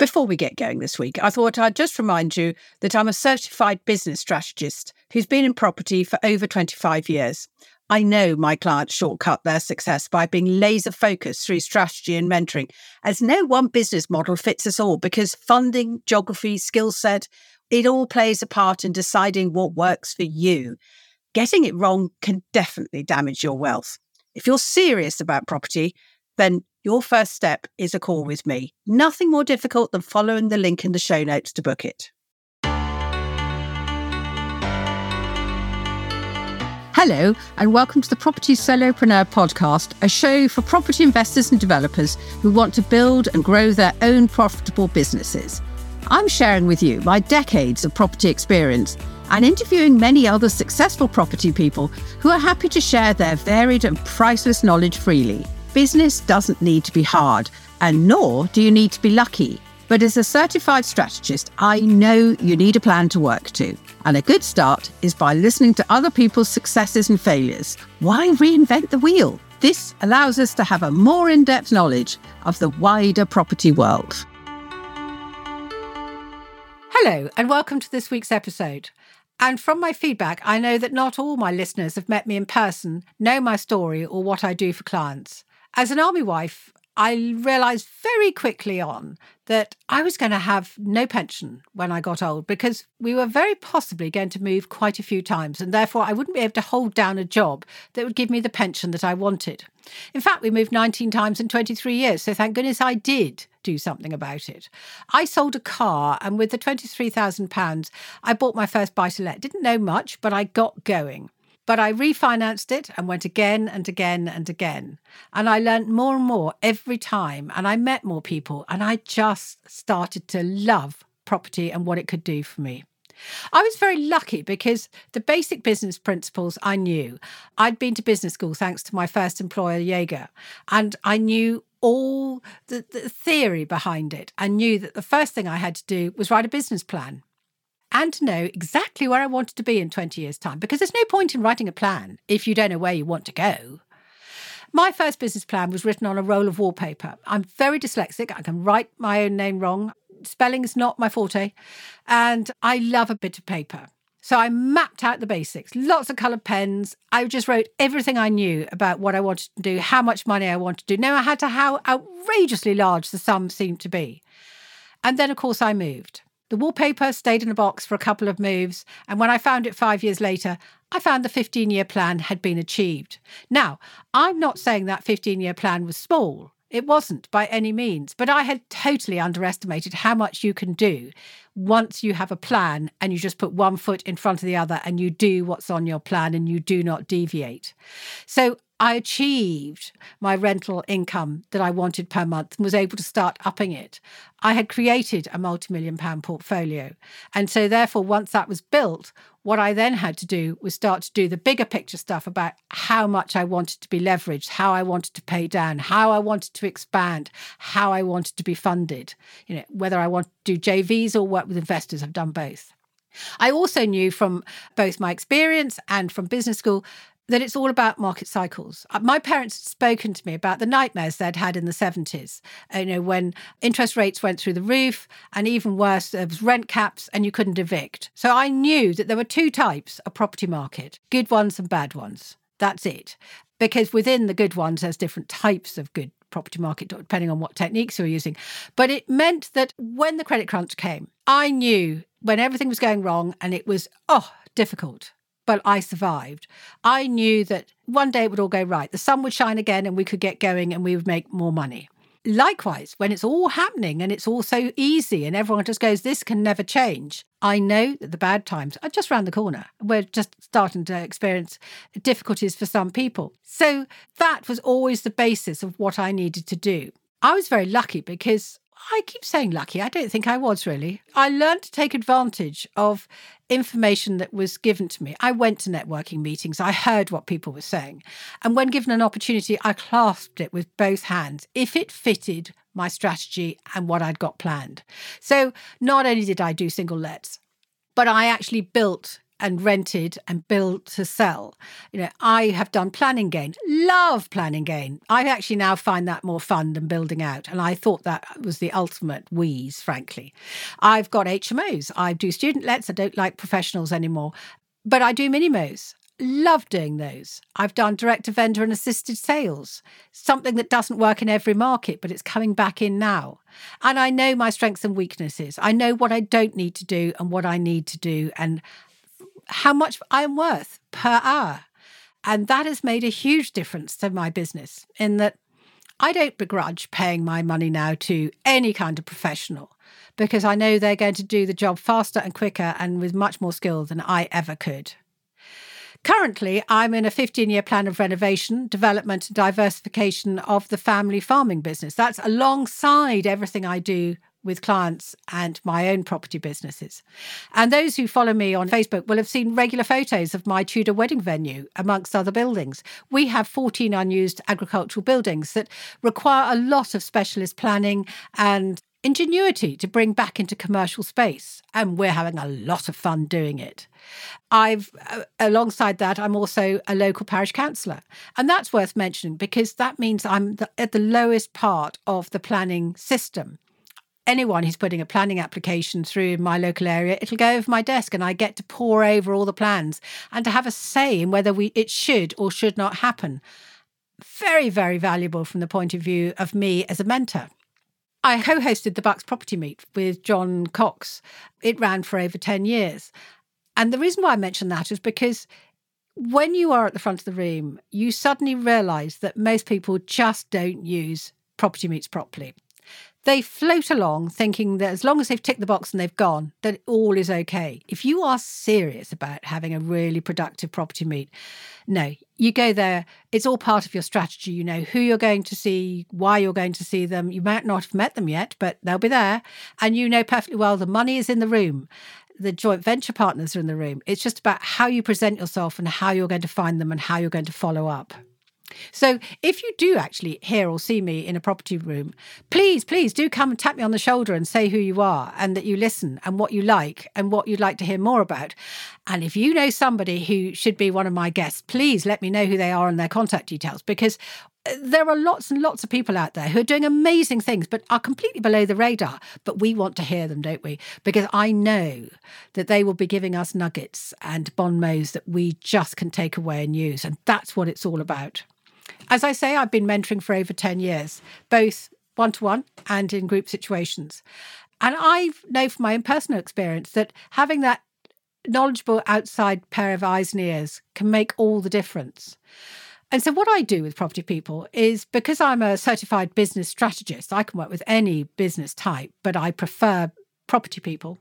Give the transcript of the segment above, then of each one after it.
Before we get going this week, I thought I'd just remind you that I'm a certified business strategist who's been in property for over 25 years. I know my clients shortcut their success by being laser focused through strategy and mentoring, as no one business model fits us all because funding, geography, skill set, it all plays a part in deciding what works for you. Getting it wrong can definitely damage your wealth. If you're serious about property, then your first step is a call with me. Nothing more difficult than following the link in the show notes to book it. Hello, and welcome to the Property Solopreneur podcast, a show for property investors and developers who want to build and grow their own profitable businesses. I'm sharing with you my decades of property experience and interviewing many other successful property people who are happy to share their varied and priceless knowledge freely. Business doesn't need to be hard, and nor do you need to be lucky. But as a certified strategist, I know you need a plan to work to. And a good start is by listening to other people's successes and failures. Why reinvent the wheel? This allows us to have a more in depth knowledge of the wider property world. Hello, and welcome to this week's episode. And from my feedback, I know that not all my listeners have met me in person, know my story, or what I do for clients. As an army wife, I realised very quickly on that I was going to have no pension when I got old because we were very possibly going to move quite a few times, and therefore I wouldn't be able to hold down a job that would give me the pension that I wanted. In fact, we moved 19 times in 23 years, so thank goodness I did do something about it. I sold a car, and with the £23,000, I bought my first buy to let. Didn't know much, but I got going. But I refinanced it and went again and again and again. And I learned more and more every time. And I met more people. And I just started to love property and what it could do for me. I was very lucky because the basic business principles I knew. I'd been to business school thanks to my first employer, Jaeger, and I knew all the, the, theory behind it. I knew that the first thing I had to do was write a business plan and to know exactly where I wanted to be in 20 years' time, because there's no point in writing a plan if you don't know where you want to go. My first business plan was written on a roll of wallpaper. I'm very dyslexic. I can write my own name wrong. Spelling is not my forte. And I love a bit of paper. So I mapped out the basics, lots of coloured pens. I just wrote everything I knew about what I wanted to do, how much money I wanted to do, no matter how outrageously large the sum seemed to be. And then, of course, I moved. The wallpaper stayed in a box for a couple of moves, and when I found it five years later, I found the 15 year plan had been achieved. Now, I'm not saying that 15 year plan was small. It wasn't by any means, but I had totally underestimated how much you can do once you have a plan and you just put one foot in front of the other and you do what's on your plan and you do not deviate. So I achieved my rental income that I wanted per month and was able to start upping it. I had created a multi million pound portfolio. And so, therefore, once that was built, what I then had to do was start to do the bigger picture stuff about how much I wanted to be leveraged, how I wanted to pay down, how I wanted to expand, how I wanted to be funded. You know, whether I want to do JVs or work with investors, I've done both. I also knew from both my experience and from business school that it's all about market cycles. Uh, my parents had spoken to me about the nightmares they'd had in the 70s, you know, when interest rates went through the roof, and even worse, there was rent caps and you couldn't evict. So I knew that there were two types of property market good ones and bad ones. That's it. Because within the good ones, there's different types of good property market, depending on what techniques you're using. But it meant that when the credit crunch came, I knew when everything was going wrong and it was, oh, difficult but I survived. I knew that one day it would all go right. The sun would shine again and we could get going and we would make more money. Likewise, when it's all happening and it's all so easy and everyone just goes, this can never change, I know that the bad times are just around the corner. We're just starting to experience difficulties for some people. So that was always the basis of what I needed to do. I was very lucky because I keep saying lucky. I don't think I was really. I learned to take advantage of information that was given to me. I went to networking meetings, I heard what people were saying. And when given an opportunity, I clasped it with both hands if it fitted my strategy and what I'd got planned. So not only did I do single lets, but I actually built and rented and built to sell. You know, I have done planning gain, love planning gain. I actually now find that more fun than building out. And I thought that was the ultimate wheeze, frankly. I've got HMOs. I do student lets. I don't like professionals anymore, but I do minimos love doing those. I've done direct to vendor and assisted sales, something that doesn't work in every market, but it's coming back in now. And I know my strengths and weaknesses. I know what I don't need to do and what I need to do and how much I'm worth per hour. And that has made a huge difference to my business in that I don't begrudge paying my money now to any kind of professional because I know they're going to do the job faster and quicker and with much more skill than I ever could. Currently, I'm in a 15 year plan of renovation, development, and diversification of the family farming business. That's alongside everything I do with clients and my own property businesses. And those who follow me on Facebook will have seen regular photos of my Tudor wedding venue, amongst other buildings. We have 14 unused agricultural buildings that require a lot of specialist planning and ingenuity to bring back into commercial space. And we're having a lot of fun doing it. I've, uh, alongside that, I'm also a local parish councillor. And that's worth mentioning because that means I'm the, at the lowest part of the planning system. Anyone who's putting a planning application through in my local area, it'll go over my desk and I get to pore over all the plans and to have a say in whether we it should or should not happen. Very, very valuable from the point of view of me as a mentor. I co hosted the Bucks Property Meet with John Cox. It ran for over 10 years. And the reason why I mention that is because when you are at the front of the room, you suddenly realize that most people just don't use property meets properly. They float along thinking that as long as they've ticked the box and they've gone, that all is okay. If you are serious about having a really productive property meet, no, you go there. It's all part of your strategy. You know who you're going to see, why you're going to see them. You might not have met them yet, but they'll be there. And you know perfectly well the money is in the room. The joint venture partners are in the room. It's just about how you present yourself and how you're going to find them and how you're going to follow up. So if you do actually hear or see me in a property room, please, please do come and tap me on the shoulder and say who you are and that you listen and what you like and what you'd like to hear more about. And if you know somebody who should be one of my guests, please let me know who they are and their contact details because uh, there are lots and lots of people out there who are doing amazing things but are completely below the radar. But we want to hear them, don't we? Because I know that they will be giving us nuggets and bon mots that we just can take away and use. And that's what it's all about. As I say, I've been mentoring for over 10 years, both one to one and in group situations. And I know from my own personal experience that having that knowledgeable outside pair of eyes and ears can make all the difference. And so, what I do with property people is because I'm a certified business strategist, I can work with any business type, but I prefer property people.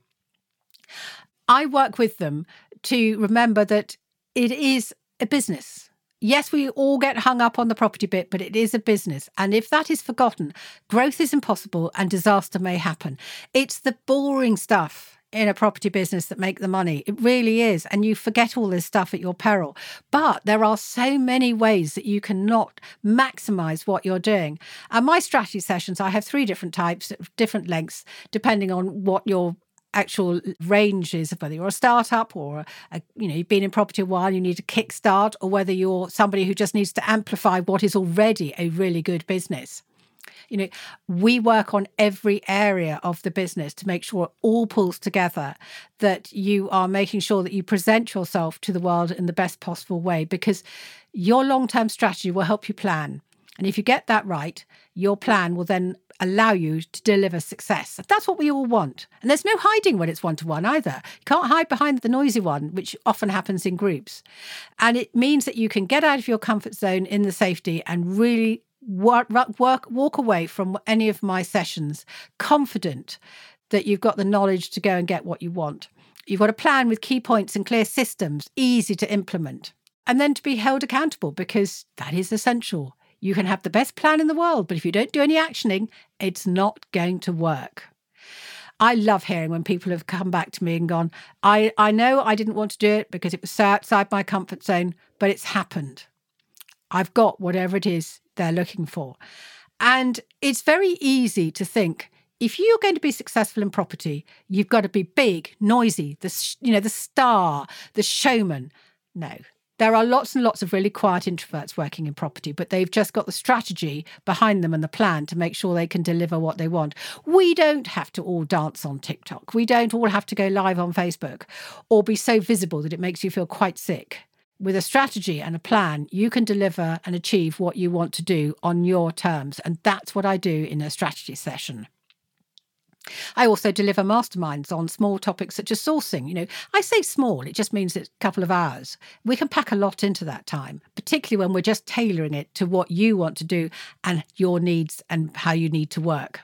I work with them to remember that it is a business yes, we all get hung up on the property bit, but it is a business. And if that is forgotten, growth is impossible and disaster may happen. It's the boring stuff in a property business that make the money. It really is. And you forget all this stuff at your peril. But there are so many ways that you cannot maximize what you're doing. And my strategy sessions, I have three different types, of different lengths, depending on what your actual ranges of whether you're a startup or a, you know you've been in property a while you need a kickstart or whether you're somebody who just needs to amplify what is already a really good business. You know we work on every area of the business to make sure it all pulls together that you are making sure that you present yourself to the world in the best possible way because your long-term strategy will help you plan. And if you get that right your plan will then allow you to deliver success. That's what we all want. And there's no hiding when it's one to one either. You can't hide behind the noisy one, which often happens in groups. And it means that you can get out of your comfort zone in the safety and really work, work walk away from any of my sessions confident that you've got the knowledge to go and get what you want. You've got a plan with key points and clear systems, easy to implement. And then to be held accountable because that is essential. You can have the best plan in the world, but if you don't do any actioning, it's not going to work. I love hearing when people have come back to me and gone, I, I know I didn't want to do it because it was so outside my comfort zone, but it's happened. I've got whatever it is they're looking for. And it's very easy to think if you're going to be successful in property, you've got to be big, noisy, the you know the star, the showman. No, there are lots and lots of really quiet introverts working in property, but they've just got the strategy behind them and the plan to make sure they can deliver what they want. We don't have to all dance on TikTok. We don't all have to go live on Facebook or be so visible that it makes you feel quite sick. With a strategy and a plan, you can deliver and achieve what you want to do on your terms. And that's what I do in a strategy session. I also deliver masterminds on small topics such as sourcing. You know, I say small, it just means it's a couple of hours. We can pack a lot into that time, particularly when we're just tailoring it to what you want to do and your needs and how you need to work.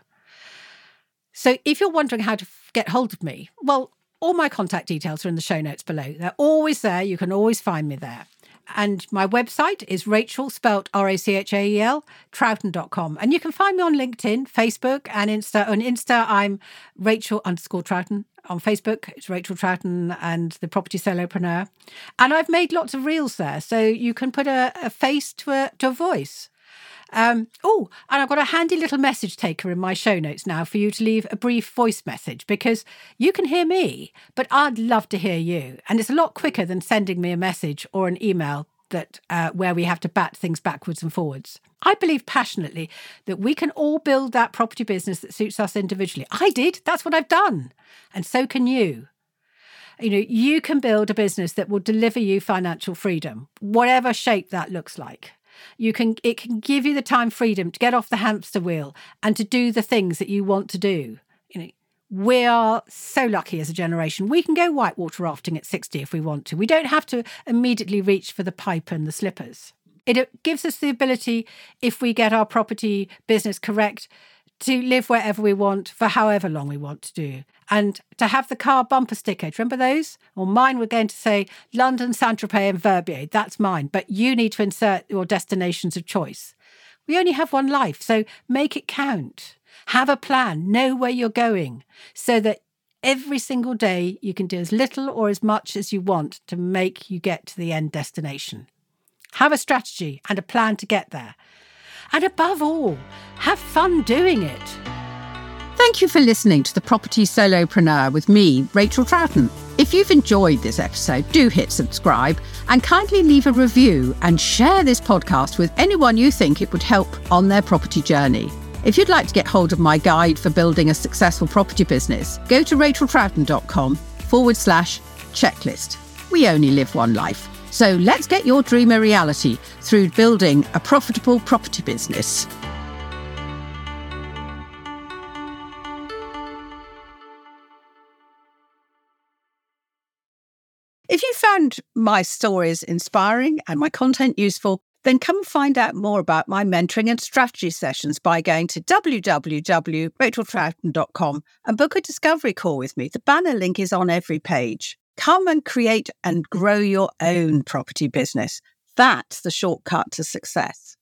So if you're wondering how to get hold of me, well, all my contact details are in the show notes below. They're always there. You can always find me there. And my website is Rachael, spelt R A C H A E L, troughton.com. And you can find me on LinkedIn, Facebook, and Insta. On Insta, I'm Rachael underscore Troughton. On Facebook, it's Rachael Troughton and the Property Solopreneur. And I've made lots of reels there. So you can put a, a face to a, to a voice. Um, oh, and I've got a handy little message taker in my show notes now for you to leave a brief voice message because you can hear me, but I'd love to hear you. And it's a lot quicker than sending me a message or an email that uh, where we have to bat things backwards and forwards. I believe passionately that we can all build that property business that suits us individually. I did. That's what I've done. And so can you. You know, you can build a business that will deliver you financial freedom, whatever shape that looks like. You can it can give you the time freedom to get off the hamster wheel and to do the things that you want to do. You know, we are so lucky as a generation. We can go whitewater rafting at 60 if we want to. We don't have to immediately reach for the pipe and the slippers. It gives us the ability, if we get our property business correct, to live wherever we want for however long we want to do. And to have the car bumper sticker, remember those? Or mine were going to say London, Saint Tropez, and Verbier. That's mine. But you need to insert your destinations of choice. We only have one life, so make it count. Have a plan, know where you're going, so that every single day you can do as little or as much as you want to make you get to the end destination. Have a strategy and a plan to get there. And above all, have fun doing it. Thank you for listening to the Property Solopreneur with me, Rachael Troughton. If you've enjoyed this episode, do hit subscribe and kindly leave a review and share this podcast with anyone you think it would help on their property journey. If you'd like to get hold of my guide for building a successful property business, go to rachaeltroughton.com forward slash checklist. We only live one life. So let's get your dream a reality through building a profitable property business. If you found my stories inspiring and my content useful, then come find out more about my mentoring and strategy sessions by going to www.rachaeltroughton.com and book a discovery call with me. The banner link is on every page. Come and create and grow your own property business. That's the shortcut to success.